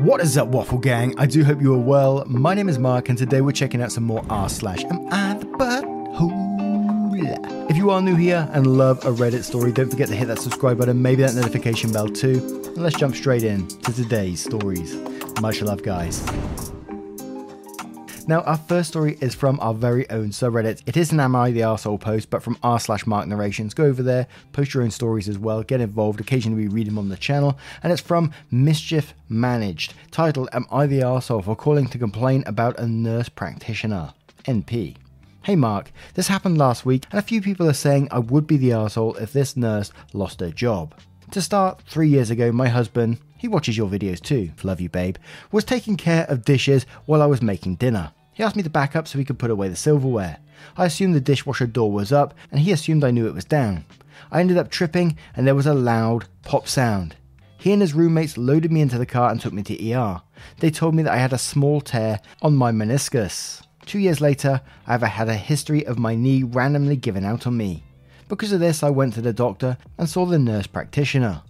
What is up, Waffle Gang? I do hope you are well. My name is Mark, and today we're checking out some more r slash am I the butthole? If you are new here and love a Reddit story, don't forget to hit that subscribe button, maybe that notification bell too. And let's jump straight in to today's stories. Much love, guys. Now, our first story is from our very own subreddit. It is an Am I the Arsehole post, but from r slash Mark Narrations. Go over there, post your own stories as well, get involved. Occasionally, we read them on the channel. And it's from Mischief Managed, titled Am I the Arsehole for calling to complain about a nurse practitioner? NP. Hey Mark, this happened last week, and a few people are saying I would be the arsehole if this nurse lost her job. To start, three years ago, my husband, he watches your videos too, love you babe, was taking care of dishes while I was making dinner. He asked me to back up so he could put away the silverware. I assumed the dishwasher door was up, and he assumed I knew it was down. I ended up tripping, and there was a loud pop sound. He and his roommates loaded me into the car and took me to ER. They told me that I had a small tear on my meniscus. Two years later, I've had a history of my knee randomly given out on me. Because of this, I went to the doctor and saw the nurse practitioner.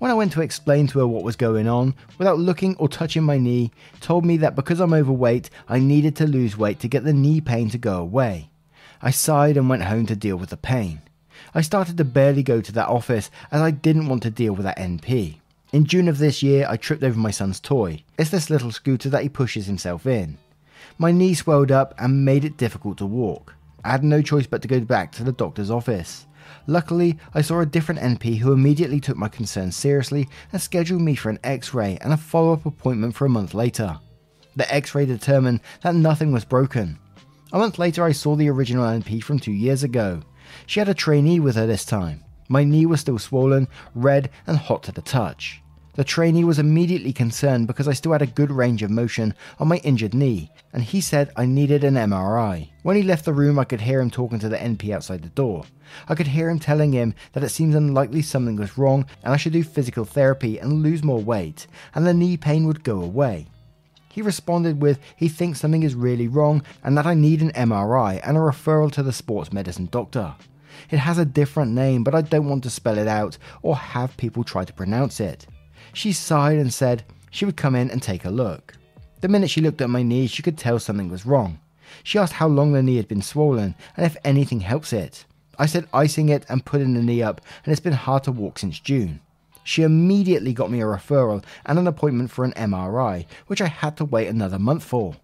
When I went to explain to her what was going on, without looking or touching my knee, told me that because I'm overweight, I needed to lose weight to get the knee pain to go away. I sighed and went home to deal with the pain. I started to barely go to that office as I didn't want to deal with that NP. In June of this year, I tripped over my son's toy. It's this little scooter that he pushes himself in. My knee swelled up and made it difficult to walk. I had no choice but to go back to the doctor's office. Luckily, I saw a different NP who immediately took my concerns seriously and scheduled me for an x ray and a follow up appointment for a month later. The x ray determined that nothing was broken. A month later, I saw the original NP from two years ago. She had a trainee with her this time. My knee was still swollen, red, and hot to the touch. The trainee was immediately concerned because I still had a good range of motion on my injured knee, and he said I needed an MRI. When he left the room, I could hear him talking to the NP outside the door. I could hear him telling him that it seems unlikely something was wrong and I should do physical therapy and lose more weight, and the knee pain would go away. He responded with he thinks something is really wrong and that I need an MRI and a referral to the sports medicine doctor. It has a different name, but I don't want to spell it out or have people try to pronounce it. She sighed and said she would come in and take a look. The minute she looked at my knee, she could tell something was wrong. She asked how long the knee had been swollen and if anything helps it. I said icing it and putting the knee up, and it's been hard to walk since June. She immediately got me a referral and an appointment for an MRI, which I had to wait another month for.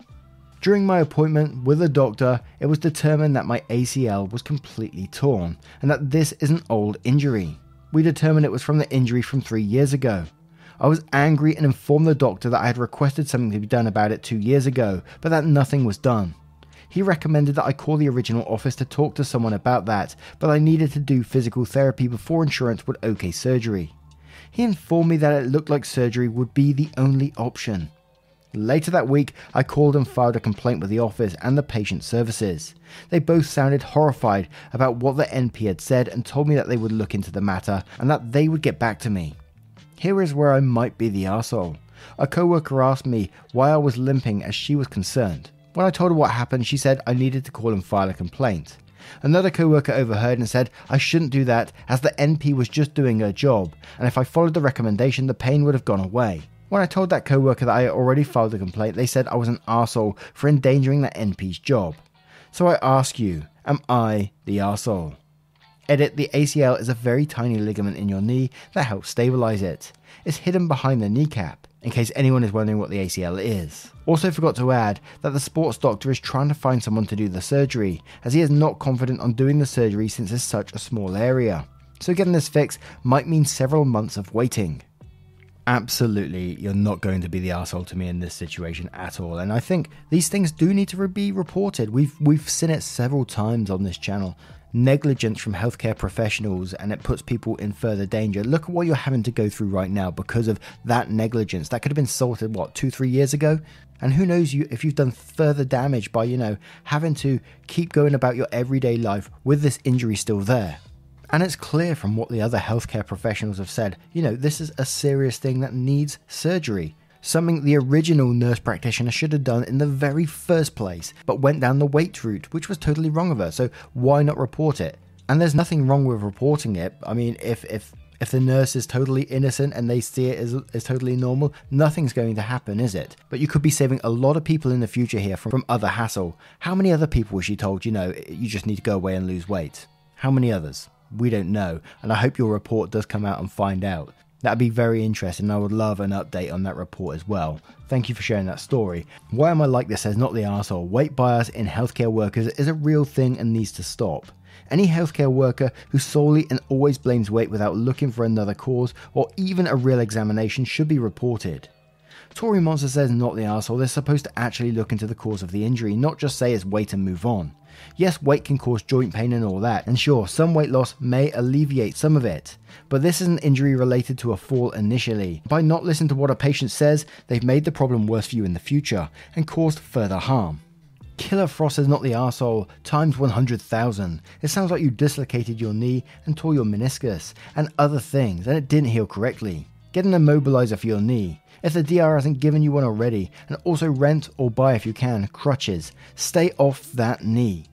During my appointment with the doctor, it was determined that my ACL was completely torn and that this is an old injury. We determined it was from the injury from three years ago. I was angry and informed the doctor that I had requested something to be done about it two years ago, but that nothing was done. He recommended that I call the original office to talk to someone about that, but I needed to do physical therapy before insurance would okay surgery. He informed me that it looked like surgery would be the only option. Later that week, I called and filed a complaint with the office and the patient services. They both sounded horrified about what the NP had said and told me that they would look into the matter and that they would get back to me. Here is where I might be the arsehole. A coworker asked me why I was limping as she was concerned. When I told her what happened, she said I needed to call and file a complaint. Another coworker overheard and said I shouldn't do that as the NP was just doing her job, and if I followed the recommendation, the pain would have gone away. When I told that coworker that I had already filed a complaint, they said I was an arsehole for endangering that NP's job. So I ask you, am I the arsehole? Edit the ACL is a very tiny ligament in your knee that helps stabilize it. It's hidden behind the kneecap, in case anyone is wondering what the ACL is. Also, forgot to add that the sports doctor is trying to find someone to do the surgery, as he is not confident on doing the surgery since it's such a small area. So, getting this fixed might mean several months of waiting. Absolutely, you're not going to be the asshole to me in this situation at all. And I think these things do need to be reported. We've we've seen it several times on this channel. Negligence from healthcare professionals and it puts people in further danger. Look at what you're having to go through right now because of that negligence. That could have been sorted what, 2 3 years ago? And who knows you if you've done further damage by, you know, having to keep going about your everyday life with this injury still there. And it's clear from what the other healthcare professionals have said, you know, this is a serious thing that needs surgery. Something the original nurse practitioner should have done in the very first place, but went down the weight route, which was totally wrong of her. So why not report it? And there's nothing wrong with reporting it. I mean, if if if the nurse is totally innocent and they see it as, as totally normal, nothing's going to happen, is it? But you could be saving a lot of people in the future here from, from other hassle. How many other people was she told, you know, you just need to go away and lose weight? How many others? we don't know. And I hope your report does come out and find out. That'd be very interesting. I would love an update on that report as well. Thank you for sharing that story. Why am I like this says not the asshole. Weight bias in healthcare workers is a real thing and needs to stop. Any healthcare worker who solely and always blames weight without looking for another cause or even a real examination should be reported. Tory Monster says not the asshole. They're supposed to actually look into the cause of the injury, not just say it's weight and move on. Yes, weight can cause joint pain and all that, and sure, some weight loss may alleviate some of it. But this is an injury related to a fall initially. By not listening to what a patient says, they've made the problem worse for you in the future and caused further harm. Killer Frost is not the arsehole, times 100,000. It sounds like you dislocated your knee and tore your meniscus and other things, and it didn't heal correctly. Get an immobilizer for your knee. If the DR hasn't given you one already, and also rent or buy if you can crutches. Stay off that knee.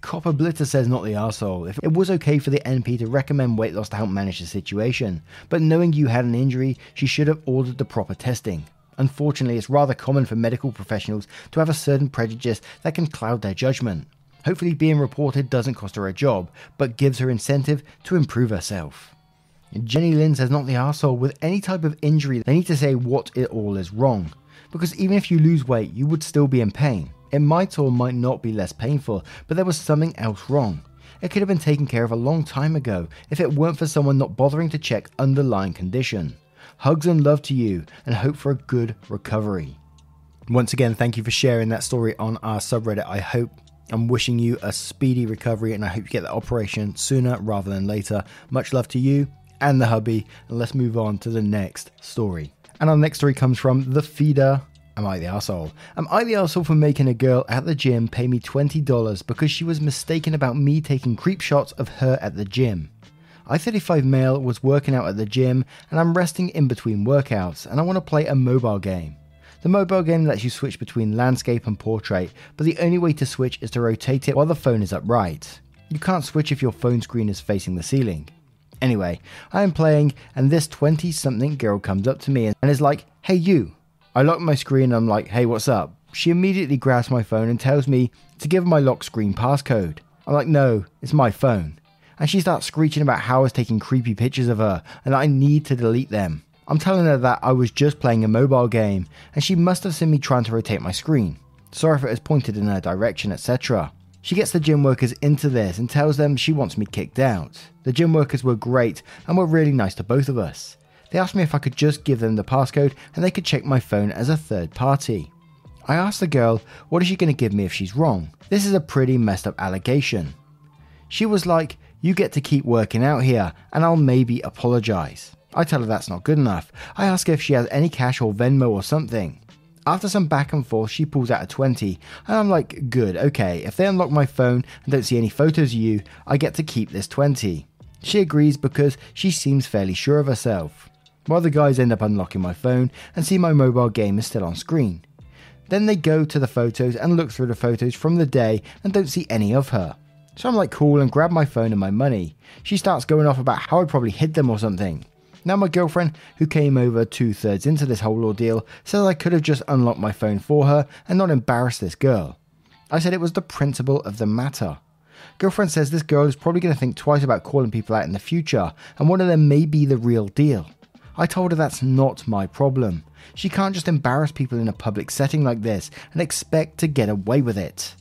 Copper Blitter says not the arsehole. If it was okay for the NP to recommend weight loss to help manage the situation, but knowing you had an injury, she should have ordered the proper testing. Unfortunately, it's rather common for medical professionals to have a certain prejudice that can cloud their judgment. Hopefully, being reported doesn't cost her a job, but gives her incentive to improve herself. Jenny Lynn says not the arsehole. With any type of injury, they need to say what it all is wrong. Because even if you lose weight, you would still be in pain. It might or might not be less painful, but there was something else wrong. It could have been taken care of a long time ago if it weren't for someone not bothering to check underlying condition. Hugs and love to you and hope for a good recovery. Once again, thank you for sharing that story on our subreddit. I hope I'm wishing you a speedy recovery and I hope you get the operation sooner rather than later. Much love to you and the hubby, and let's move on to the next story. And our next story comes from The Feeder Am I the asshole? Am I the asshole for making a girl at the gym pay me $20 because she was mistaken about me taking creep shots of her at the gym? I 35 male was working out at the gym and I'm resting in between workouts and I want to play a mobile game. The mobile game lets you switch between landscape and portrait, but the only way to switch is to rotate it while the phone is upright. You can't switch if your phone screen is facing the ceiling. Anyway, I am playing and this 20 something girl comes up to me and is like, Hey you, I lock my screen and I'm like, hey, what's up? She immediately grabs my phone and tells me to give my lock screen passcode. I'm like, no, it's my phone. And she starts screeching about how I was taking creepy pictures of her and I need to delete them. I'm telling her that I was just playing a mobile game and she must have seen me trying to rotate my screen. Sorry if it was pointed in her direction, etc. She gets the gym workers into this and tells them she wants me kicked out. The gym workers were great and were really nice to both of us. They asked me if I could just give them the passcode and they could check my phone as a third party. I asked the girl, what is she going to give me if she's wrong? This is a pretty messed up allegation. She was like, you get to keep working out here and I'll maybe apologize. I tell her that's not good enough. I ask her if she has any cash or Venmo or something. After some back and forth, she pulls out a 20, and I'm like, good, okay, if they unlock my phone and don't see any photos of you, I get to keep this 20. She agrees because she seems fairly sure of herself while the guys end up unlocking my phone and see my mobile game is still on screen. Then they go to the photos and look through the photos from the day and don't see any of her. So I'm like cool and grab my phone and my money. She starts going off about how I probably hid them or something. Now my girlfriend, who came over two thirds into this whole ordeal, says I could have just unlocked my phone for her and not embarrassed this girl. I said it was the principle of the matter. Girlfriend says this girl is probably going to think twice about calling people out in the future, and one of them may be the real deal. I told her that's not my problem. She can't just embarrass people in a public setting like this and expect to get away with it.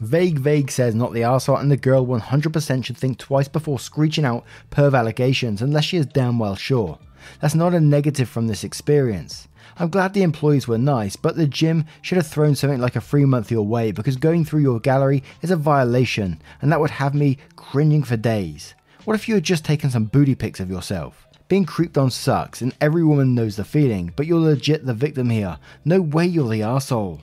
Vague Vague says not the arsehole and the girl 100% should think twice before screeching out perv allegations unless she is damn well sure. That's not a negative from this experience. I'm glad the employees were nice, but the gym should have thrown something like a free month your way because going through your gallery is a violation, and that would have me cringing for days. What if you had just taken some booty pics of yourself? Being creeped on sucks, and every woman knows the feeling, but you're legit the victim here. No way you're the asshole.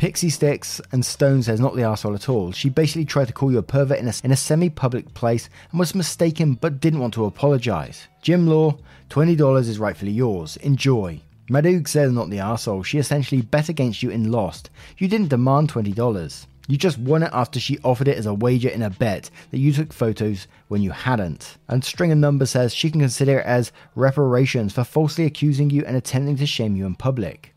Pixie Sticks and Stone says not the asshole at all. She basically tried to call you a pervert in a, in a semi public place and was mistaken but didn't want to apologize. Gym Law, $20 is rightfully yours. Enjoy. Madug says not the asshole. She essentially bet against you in lost. You didn't demand $20. You just won it after she offered it as a wager in a bet that you took photos when you hadn't. And Stringer Number says she can consider it as reparations for falsely accusing you and attempting to shame you in public.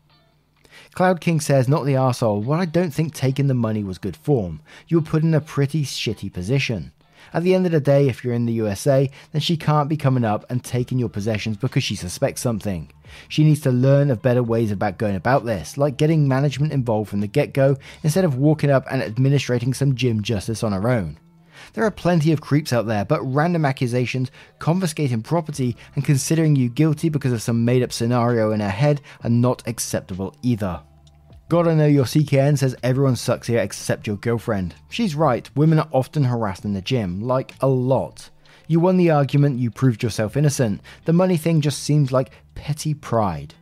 Cloud King says, not the asshole. Well, I don't think taking the money was good form. You were put in a pretty shitty position. At the end of the day, if you're in the USA, then she can't be coming up and taking your possessions because she suspects something. She needs to learn of better ways about going about this, like getting management involved from the get go instead of walking up and administrating some gym justice on her own. There are plenty of creeps out there, but random accusations, confiscating property, and considering you guilty because of some made up scenario in her head are not acceptable either. Gotta know your CKN says everyone sucks here except your girlfriend. She's right, women are often harassed in the gym, like a lot. You won the argument, you proved yourself innocent. The money thing just seems like petty pride.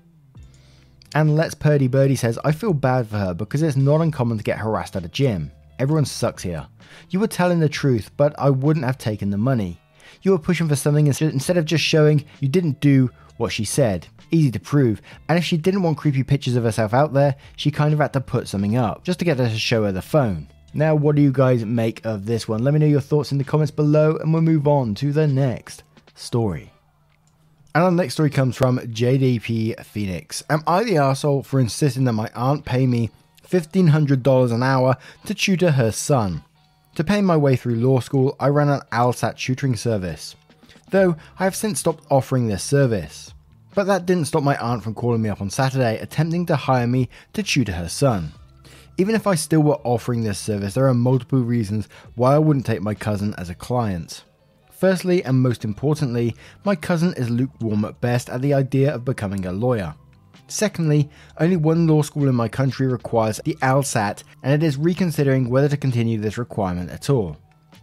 And Let's Purdy Birdie says, I feel bad for her because it's not uncommon to get harassed at a gym. Everyone sucks here. You were telling the truth, but I wouldn't have taken the money. You were pushing for something instead of just showing you didn't do what she said easy to prove. And if she didn't want creepy pictures of herself out there, she kind of had to put something up just to get her to show her the phone. Now, what do you guys make of this one? Let me know your thoughts in the comments below, and we'll move on to the next story. And our next story comes from JDP Phoenix. Am I the asshole for insisting that my aunt pay me $1,500 an hour to tutor her son? To pay my way through law school, I ran an LSAT tutoring service. Though I have since stopped offering this service. But that didn't stop my aunt from calling me up on Saturday, attempting to hire me to tutor her son. Even if I still were offering this service, there are multiple reasons why I wouldn't take my cousin as a client. Firstly, and most importantly, my cousin is lukewarm at best at the idea of becoming a lawyer. Secondly, only one law school in my country requires the LSAT, and it is reconsidering whether to continue this requirement at all.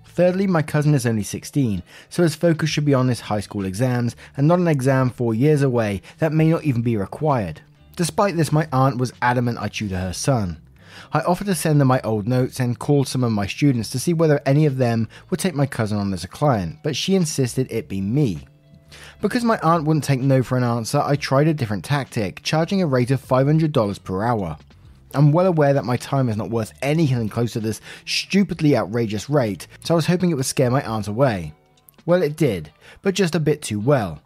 Thirdly, my cousin is only 16, so his focus should be on his high school exams and not an exam four years away that may not even be required. Despite this, my aunt was adamant I tutor her son. I offered to send them my old notes and called some of my students to see whether any of them would take my cousin on as a client, but she insisted it be me. Because my aunt wouldn't take no for an answer, I tried a different tactic, charging a rate of $500 per hour. I'm well aware that my time is not worth anything close to this stupidly outrageous rate, so I was hoping it would scare my aunt away. Well, it did, but just a bit too well.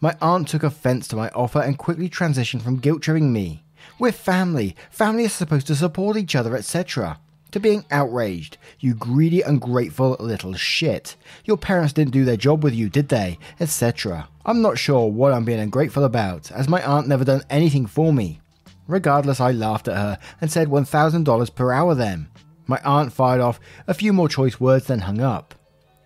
My aunt took offense to my offer and quickly transitioned from guilt tripping me. We're family, family is supposed to support each other, etc. To being outraged, you greedy, ungrateful little shit. Your parents didn't do their job with you, did they? etc. I'm not sure what I'm being ungrateful about, as my aunt never done anything for me. Regardless, I laughed at her and said $1,000 per hour then. My aunt fired off a few more choice words, then hung up.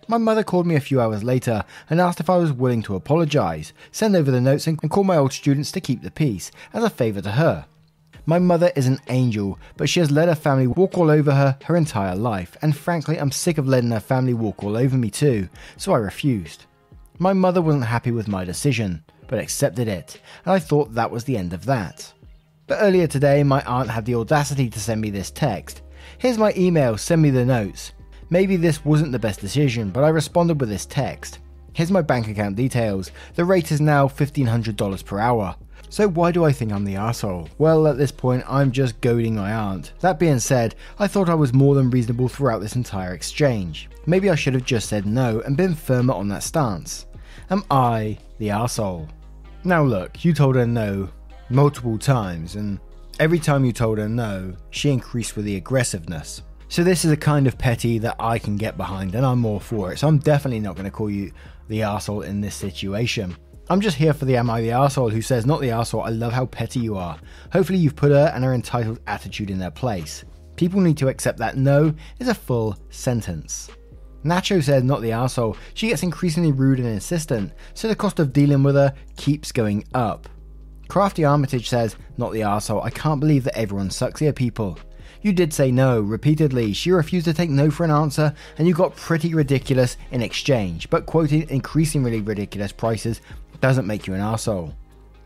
My mother called me a few hours later and asked if I was willing to apologise, send over the notes, and call my old students to keep the peace, as a favour to her. My mother is an angel, but she has let her family walk all over her her entire life, and frankly, I'm sick of letting her family walk all over me too, so I refused. My mother wasn't happy with my decision, but accepted it, and I thought that was the end of that. But earlier today, my aunt had the audacity to send me this text. Here's my email, send me the notes. Maybe this wasn't the best decision, but I responded with this text. Here's my bank account details. The rate is now $1,500 per hour. So why do I think I'm the asshole? Well, at this point, I'm just goading my aunt. That being said, I thought I was more than reasonable throughout this entire exchange. Maybe I should have just said no and been firmer on that stance. Am I the asshole? Now look, you told her no, multiple times, and every time you told her no, she increased with the aggressiveness. So this is a kind of petty that I can get behind, and I'm all for it. So I'm definitely not going to call you the asshole in this situation. I'm just here for the am I the asshole who says, not the asshole, I love how petty you are. Hopefully you've put her and her entitled attitude in their place. People need to accept that no is a full sentence. Nacho says, not the asshole. She gets increasingly rude and insistent, so the cost of dealing with her keeps going up. Crafty Armitage says, not the asshole. I can't believe that everyone sucks here, people. You did say no repeatedly. She refused to take no for an answer, and you got pretty ridiculous in exchange. But quoting increasingly ridiculous prices doesn't make you an asshole.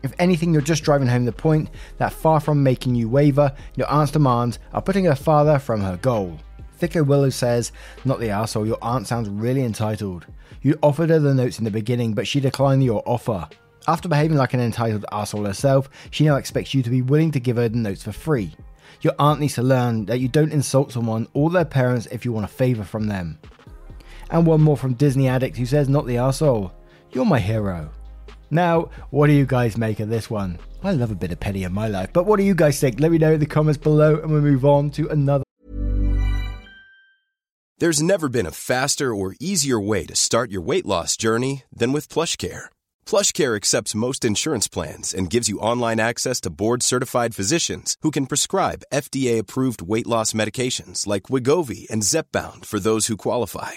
If anything, you're just driving home the point that far from making you waver, your aunt's demands are putting her farther from her goal. Thicker Willow says, Not the asshole, your aunt sounds really entitled. You offered her the notes in the beginning, but she declined your offer. After behaving like an entitled asshole herself, she now expects you to be willing to give her the notes for free. Your aunt needs to learn that you don't insult someone or their parents if you want a favour from them. And one more from Disney Addict who says, Not the asshole, you're my hero. Now, what do you guys make of this one? I love a bit of petty in my life, but what do you guys think? Let me know in the comments below and we'll move on to another. There's never been a faster or easier way to start your weight loss journey than with PlushCare. PlushCare accepts most insurance plans and gives you online access to board-certified physicians who can prescribe FDA-approved weight loss medications like Wegovy and Zepbound for those who qualify.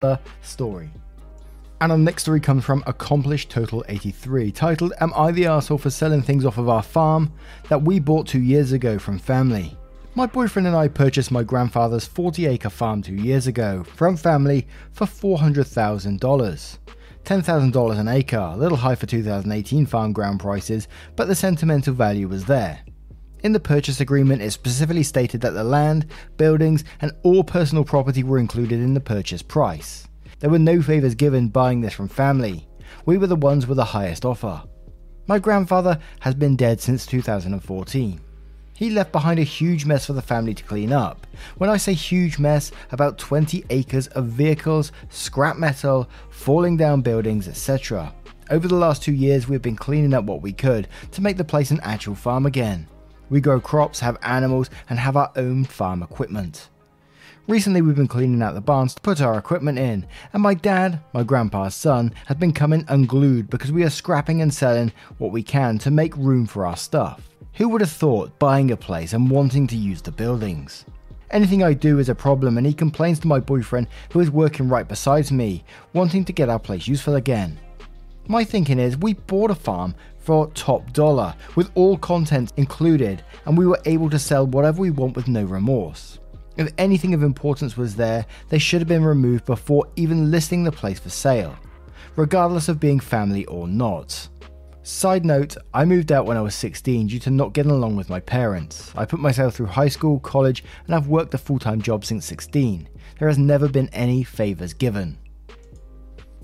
The story. And our next story comes from Accomplished Total 83, titled Am I the Arsehole for Selling Things Off of Our Farm That We Bought Two Years Ago from Family? My boyfriend and I purchased my grandfather's 40 acre farm two years ago from family for $400,000. $10,000 an acre, a little high for 2018 farm ground prices, but the sentimental value was there. In the purchase agreement, it specifically stated that the land, buildings, and all personal property were included in the purchase price. There were no favours given buying this from family. We were the ones with the highest offer. My grandfather has been dead since 2014. He left behind a huge mess for the family to clean up. When I say huge mess, about 20 acres of vehicles, scrap metal, falling down buildings, etc. Over the last two years, we've been cleaning up what we could to make the place an actual farm again. We grow crops, have animals, and have our own farm equipment. Recently, we've been cleaning out the barns to put our equipment in, and my dad, my grandpa's son, has been coming unglued because we are scrapping and selling what we can to make room for our stuff. Who would have thought buying a place and wanting to use the buildings? Anything I do is a problem, and he complains to my boyfriend, who is working right beside me, wanting to get our place useful again. My thinking is we bought a farm for top dollar, with all content included, and we were able to sell whatever we want with no remorse. If anything of importance was there, they should have been removed before even listing the place for sale, regardless of being family or not. Side note, I moved out when I was 16 due to not getting along with my parents. I put myself through high school, college, and I've worked a full time job since 16. There has never been any favours given.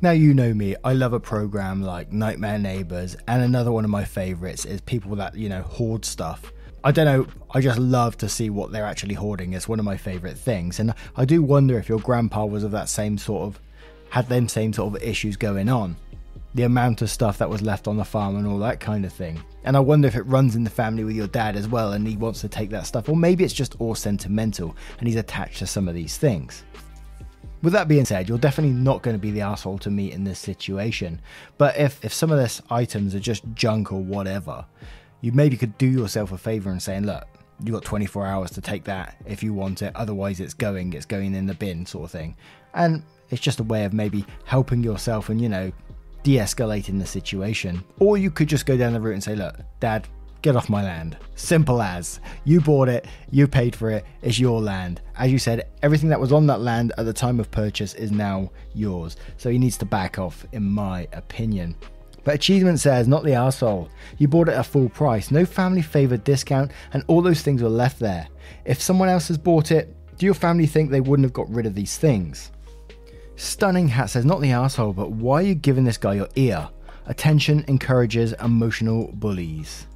Now, you know me, I love a program like Nightmare Neighbors, and another one of my favorites is people that, you know, hoard stuff. I don't know, I just love to see what they're actually hoarding. It's one of my favorite things. And I do wonder if your grandpa was of that same sort of, had them same sort of issues going on. The amount of stuff that was left on the farm and all that kind of thing. And I wonder if it runs in the family with your dad as well and he wants to take that stuff. Or maybe it's just all sentimental and he's attached to some of these things. With that being said, you're definitely not going to be the asshole to meet in this situation. But if, if some of this items are just junk or whatever, you maybe could do yourself a favor and saying, look, you got 24 hours to take that if you want it. Otherwise, it's going, it's going in the bin, sort of thing. And it's just a way of maybe helping yourself and, you know, de escalating the situation. Or you could just go down the route and say, look, dad, get off my land. Simple as. You bought it, you paid for it, it's your land. As you said, everything that was on that land at the time of purchase is now yours. So he needs to back off, in my opinion. But Achievement says, not the asshole. You bought it at full price, no family favoured discount, and all those things were left there. If someone else has bought it, do your family think they wouldn't have got rid of these things? Stunning Hat says, not the asshole, but why are you giving this guy your ear? Attention encourages emotional bullies.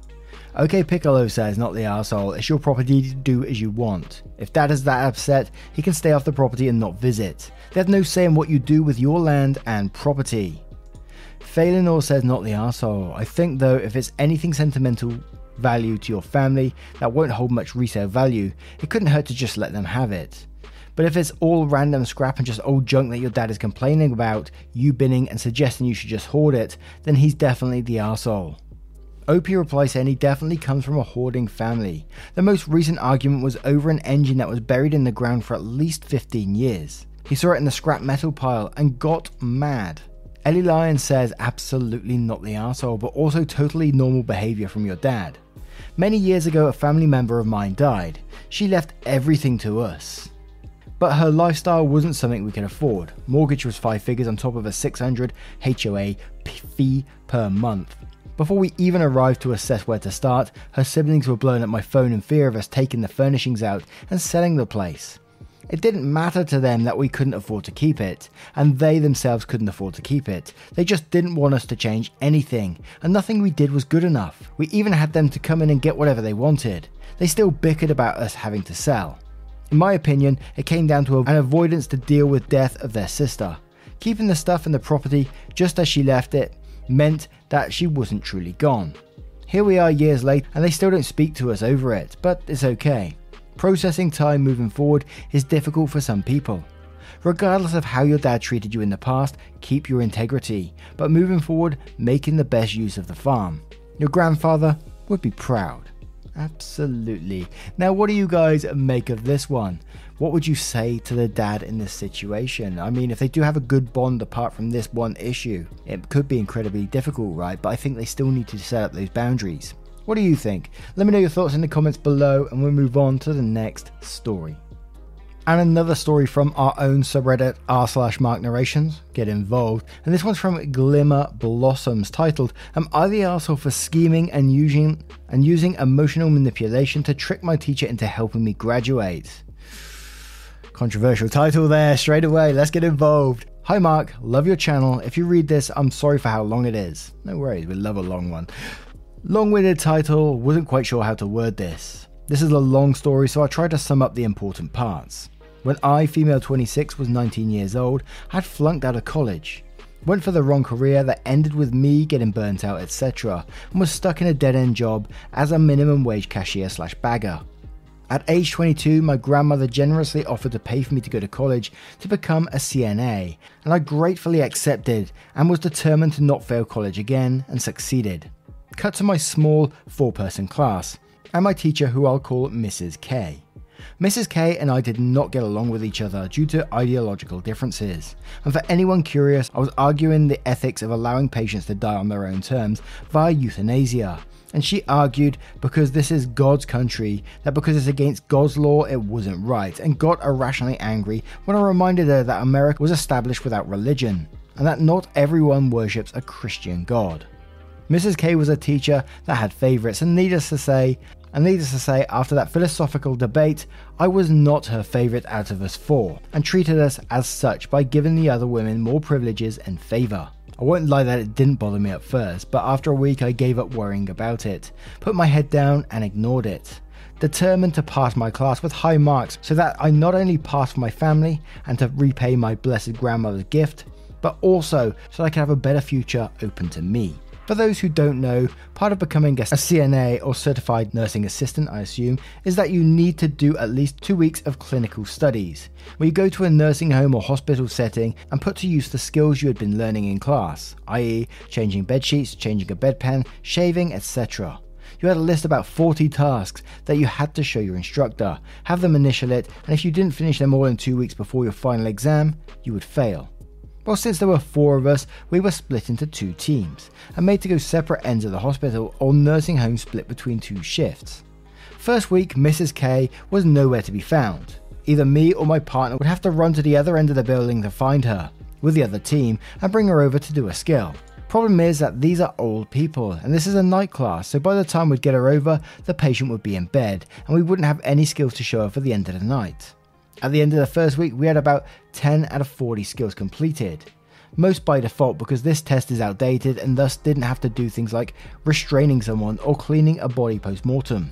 OK Piccolo says, not the arsehole, it's your property to do as you want. If dad is that upset, he can stay off the property and not visit. They have no say in what you do with your land and property. Phelanor says, not the arsehole. I think though, if it's anything sentimental value to your family that won't hold much resale value, it couldn't hurt to just let them have it. But if it's all random scrap and just old junk that your dad is complaining about, you binning and suggesting you should just hoard it, then he's definitely the arsehole. OP replies saying he definitely comes from a hoarding family. The most recent argument was over an engine that was buried in the ground for at least 15 years. He saw it in the scrap metal pile and got mad. Ellie Lyon says absolutely not the asshole, but also totally normal behavior from your dad. Many years ago, a family member of mine died. She left everything to us. But her lifestyle wasn't something we could afford. Mortgage was five figures on top of a 600 HOA fee per month. Before we even arrived to assess where to start, her siblings were blowing up my phone in fear of us taking the furnishings out and selling the place. It didn't matter to them that we couldn't afford to keep it, and they themselves couldn't afford to keep it. They just didn't want us to change anything, and nothing we did was good enough. We even had them to come in and get whatever they wanted. They still bickered about us having to sell. In my opinion, it came down to an avoidance to deal with death of their sister. Keeping the stuff in the property just as she left it meant that she wasn't truly gone. Here we are years later and they still don't speak to us over it, but it's okay. Processing time moving forward is difficult for some people. Regardless of how your dad treated you in the past, keep your integrity, but moving forward, making the best use of the farm. Your grandfather would be proud. Absolutely. Now, what do you guys make of this one? What would you say to the dad in this situation? I mean, if they do have a good bond apart from this one issue, it could be incredibly difficult, right? But I think they still need to set up those boundaries. What do you think? Let me know your thoughts in the comments below, and we'll move on to the next story. And another story from our own subreddit r slash mark narrations. Get involved. And this one's from Glimmer Blossoms, titled Am I the asshole for scheming and using and using emotional manipulation to trick my teacher into helping me graduate? Controversial title there, straight away. Let's get involved. Hi Mark, love your channel. If you read this, I'm sorry for how long it is. No worries, we love a long one. Long winded title, wasn't quite sure how to word this. This is a long story, so I tried to sum up the important parts. When I, female 26, was 19 years old, had flunked out of college. Went for the wrong career that ended with me getting burnt out, etc., and was stuck in a dead end job as a minimum wage cashier slash bagger. At age 22, my grandmother generously offered to pay for me to go to college to become a CNA, and I gratefully accepted and was determined to not fail college again and succeeded. Cut to my small four person class, and my teacher, who I'll call Mrs. K. Mrs. K and I did not get along with each other due to ideological differences. And for anyone curious, I was arguing the ethics of allowing patients to die on their own terms via euthanasia. And she argued because this is God's country, that because it's against God's law, it wasn't right, and got irrationally angry when I reminded her that America was established without religion, and that not everyone worships a Christian God. Mrs. K was a teacher that had favourites, and needless to say, and needless to say, after that philosophical debate, I was not her favourite out of us four, and treated us as such by giving the other women more privileges and favour. I won't lie that it didn't bother me at first, but after a week I gave up worrying about it, put my head down and ignored it. Determined to pass my class with high marks so that I not only passed for my family and to repay my blessed grandmother's gift, but also so that I could have a better future open to me. For those who don't know, part of becoming a CNA or certified nursing assistant, I assume, is that you need to do at least two weeks of clinical studies, where you go to a nursing home or hospital setting and put to use the skills you had been learning in class, i.e., changing bed sheets, changing a bedpan, shaving, etc. You had a list about 40 tasks that you had to show your instructor, have them initial it, and if you didn't finish them all in two weeks before your final exam, you would fail. Well, since there were four of us, we were split into two teams and made to go separate ends of the hospital or nursing home split between two shifts. First week, Mrs. K was nowhere to be found. Either me or my partner would have to run to the other end of the building to find her, with the other team, and bring her over to do a skill. Problem is that these are old people, and this is a night class, so by the time we'd get her over, the patient would be in bed, and we wouldn't have any skills to show her for the end of the night. At the end of the first week, we had about 10 out of 40 skills completed. most by default because this test is outdated and thus didn't have to do things like restraining someone or cleaning a body post mortem.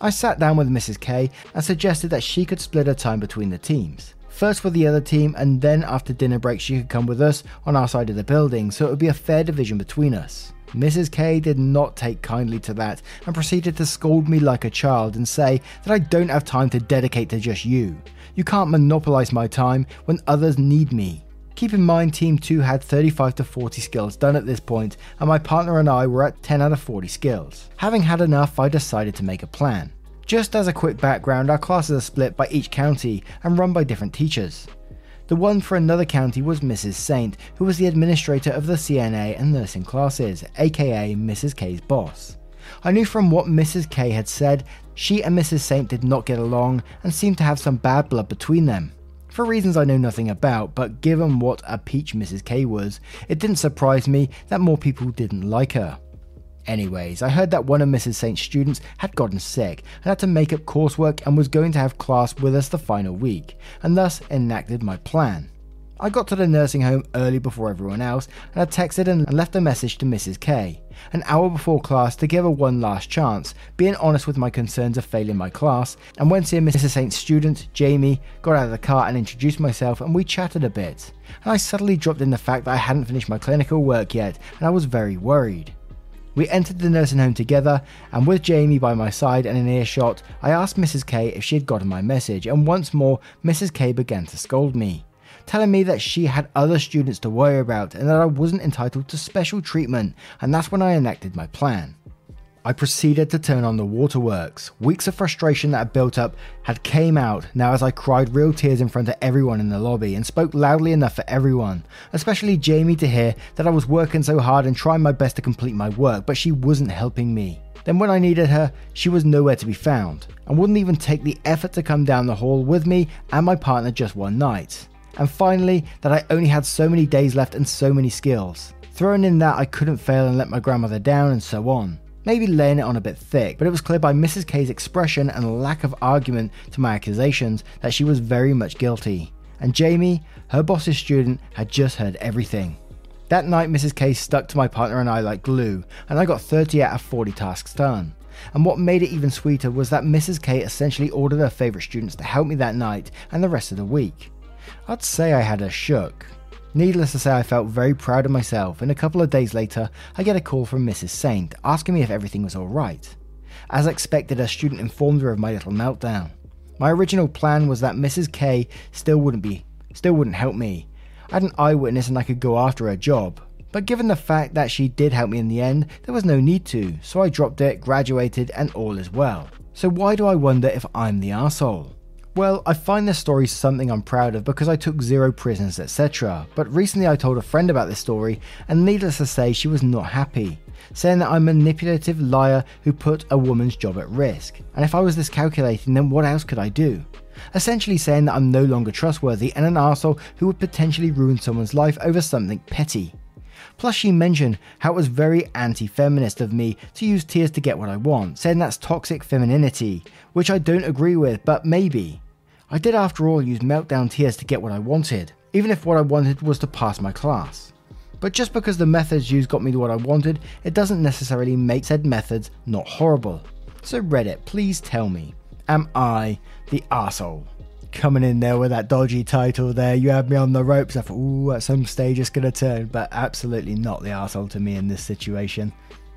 I sat down with Mrs. K and suggested that she could split her time between the teams. First with the other team, and then after dinner break, she could come with us on our side of the building, so it would be a fair division between us. Mrs. K did not take kindly to that and proceeded to scold me like a child and say that I don't have time to dedicate to just you. You can't monopolize my time when others need me. Keep in mind, Team 2 had 35 to 40 skills done at this point, and my partner and I were at 10 out of 40 skills. Having had enough, I decided to make a plan. Just as a quick background, our classes are split by each county and run by different teachers. The one for another county was Mrs. Saint, who was the administrator of the CNA and nursing classes, aka Mrs. K's boss. I knew from what Mrs. K had said, she and Mrs. Saint did not get along and seemed to have some bad blood between them. For reasons I know nothing about, but given what a peach Mrs. K was, it didn't surprise me that more people didn't like her. Anyways, I heard that one of Mrs. Saint's students had gotten sick and had to make up coursework and was going to have class with us the final week, and thus enacted my plan. I got to the nursing home early before everyone else, and I texted and left a message to Mrs. K, an hour before class to give her one last chance, being honest with my concerns of failing my class, and when seeing Mrs. Saint's student, Jamie, got out of the car and introduced myself and we chatted a bit. And I suddenly dropped in the fact that I hadn't finished my clinical work yet, and I was very worried. We entered the nursing home together, and with Jamie by my side and in earshot, I asked Mrs. K if she had gotten my message, and once more, Mrs. K began to scold me telling me that she had other students to worry about and that I wasn't entitled to special treatment, and that's when I enacted my plan. I proceeded to turn on the waterworks. Weeks of frustration that had built up had came out now as I cried real tears in front of everyone in the lobby and spoke loudly enough for everyone, especially Jamie to hear that I was working so hard and trying my best to complete my work, but she wasn't helping me. Then when I needed her, she was nowhere to be found and wouldn't even take the effort to come down the hall with me and my partner just one night. And finally, that I only had so many days left and so many skills. Throwing in that I couldn't fail and let my grandmother down and so on. Maybe laying it on a bit thick, but it was clear by Mrs. K's expression and lack of argument to my accusations that she was very much guilty. And Jamie, her boss's student, had just heard everything. That night, Mrs. K stuck to my partner and I like glue, and I got 30 out of 40 tasks done. And what made it even sweeter was that Mrs. K essentially ordered her favourite students to help me that night and the rest of the week. I'd say I had a shook. Needless to say, I felt very proud of myself, and a couple of days later, I get a call from Mrs. Saint asking me if everything was alright. As expected, a student informed her of my little meltdown. My original plan was that Mrs. K still wouldn't be, still wouldn't help me. I had an eyewitness and I could go after her job. But given the fact that she did help me in the end, there was no need to, so I dropped it, graduated, and all is well. So why do I wonder if I'm the asshole? Well, I find this story something I'm proud of because I took zero prisoners, etc. But recently I told a friend about this story, and needless to say, she was not happy, saying that I'm a manipulative liar who put a woman's job at risk. And if I was this calculating, then what else could I do? Essentially saying that I'm no longer trustworthy and an asshole who would potentially ruin someone's life over something petty. Plus, she mentioned how it was very anti feminist of me to use tears to get what I want, saying that's toxic femininity, which I don't agree with, but maybe. I did, after all, use meltdown tears to get what I wanted, even if what I wanted was to pass my class. But just because the methods used got me to what I wanted, it doesn't necessarily make said methods not horrible. So, Reddit, please tell me, am I the asshole? Coming in there with that dodgy title there, you had me on the ropes. I thought, ooh, at some stage it's to turn, but absolutely not the asshole to me in this situation.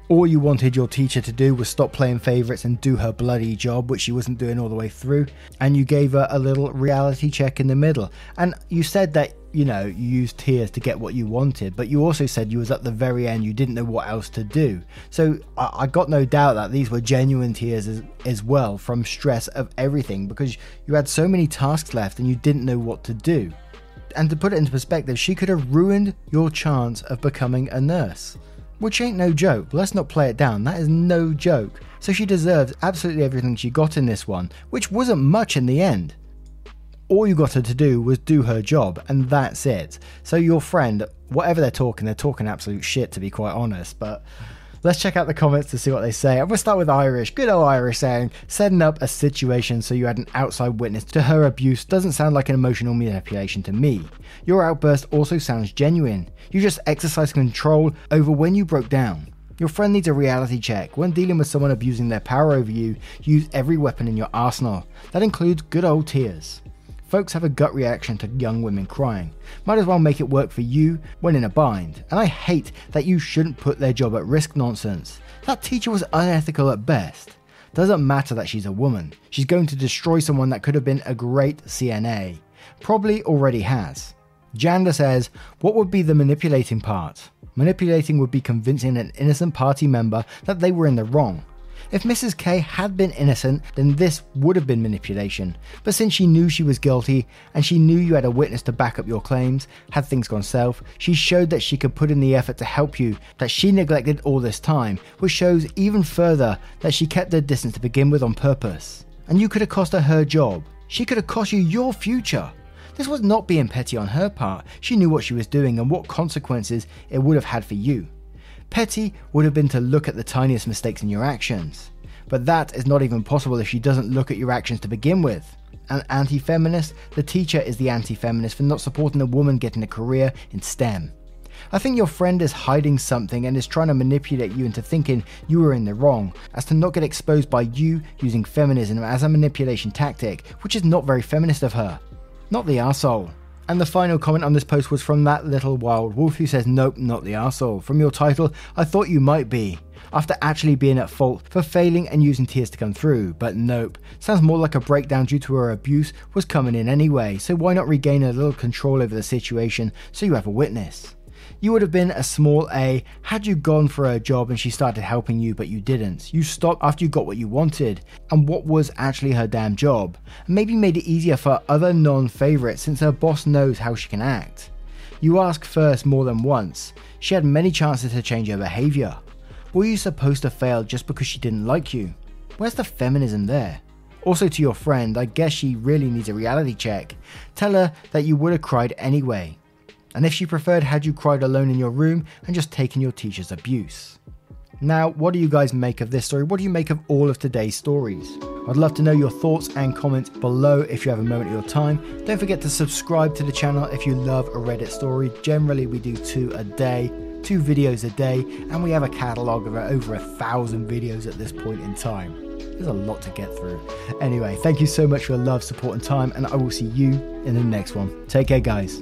All you wanted your teacher to do was stop playing favourites and do her bloody job, which she wasn't doing all the way through. And you gave her a little reality check in the middle. And you said that, you know, you used tears to get what you wanted, but you also said you was at the very end, you didn't know what else to do. So I, I got no doubt that these were genuine tears as, as well from stress of everything because you had so many tasks left and you didn't know what to do. And to put it into perspective, she could have ruined your chance of becoming a nurse. Which ain't no joke. Let's not play it down. That is no joke. So she deserves absolutely everything she got in this one, which wasn't much in the end. All you got her to do was do her job, and that's it. So your friend, whatever they're talking, they're talking absolute shit to be quite honest, but Let's check out the comments to see what they say. I'm going to start with Irish. Good old Irish saying, setting up a situation so you had an outside witness to her abuse doesn't sound like an emotional manipulation to me. Your outburst also sounds genuine. You just exercise control over when you broke down. Your friend needs a reality check. When dealing with someone abusing their power over you, use every weapon in your arsenal. That includes good old tears. Folks have a gut reaction to young women crying. Might as well make it work for you when in a bind. And I hate that you shouldn't put their job at risk nonsense. That teacher was unethical at best. Doesn't matter that she's a woman. She's going to destroy someone that could have been a great CNA. Probably already has. Janda says, What would be the manipulating part? Manipulating would be convincing an innocent party member that they were in the wrong. If Mrs. K had been innocent, then this would have been manipulation. But since she knew she was guilty, and she knew you had a witness to back up your claims, had things gone south, she showed that she could put in the effort to help you, that she neglected all this time, which shows even further that she kept her distance to begin with on purpose. And you could have cost her her job. She could have cost you your future. This was not being petty on her part. She knew what she was doing and what consequences it would have had for you. Petty would have been to look at the tiniest mistakes in your actions. But that is not even possible if she doesn't look at your actions to begin with. An anti feminist, the teacher is the anti feminist for not supporting a woman getting a career in STEM. I think your friend is hiding something and is trying to manipulate you into thinking you are in the wrong, as to not get exposed by you using feminism as a manipulation tactic, which is not very feminist of her. Not the arsehole. And the final comment on this post was from that little wild wolf who says, Nope, not the arsehole. From your title, I thought you might be. After actually being at fault for failing and using tears to come through, but nope. Sounds more like a breakdown due to her abuse was coming in anyway, so why not regain a little control over the situation so you have a witness? You would have been a small A had you gone for a job and she started helping you, but you didn't. You stopped after you got what you wanted and what was actually her damn job. And maybe made it easier for other non favorites since her boss knows how she can act. You ask first more than once. She had many chances to change her behavior. Were you supposed to fail just because she didn't like you? Where's the feminism there? Also, to your friend, I guess she really needs a reality check. Tell her that you would have cried anyway and if she preferred had you cried alone in your room and just taken your teacher's abuse. Now, what do you guys make of this story? What do you make of all of today's stories? I'd love to know your thoughts and comments below if you have a moment of your time. Don't forget to subscribe to the channel if you love a Reddit story. Generally, we do two a day, two videos a day, and we have a catalogue of over a thousand videos at this point in time. There's a lot to get through. Anyway, thank you so much for your love, support, and time, and I will see you in the next one. Take care, guys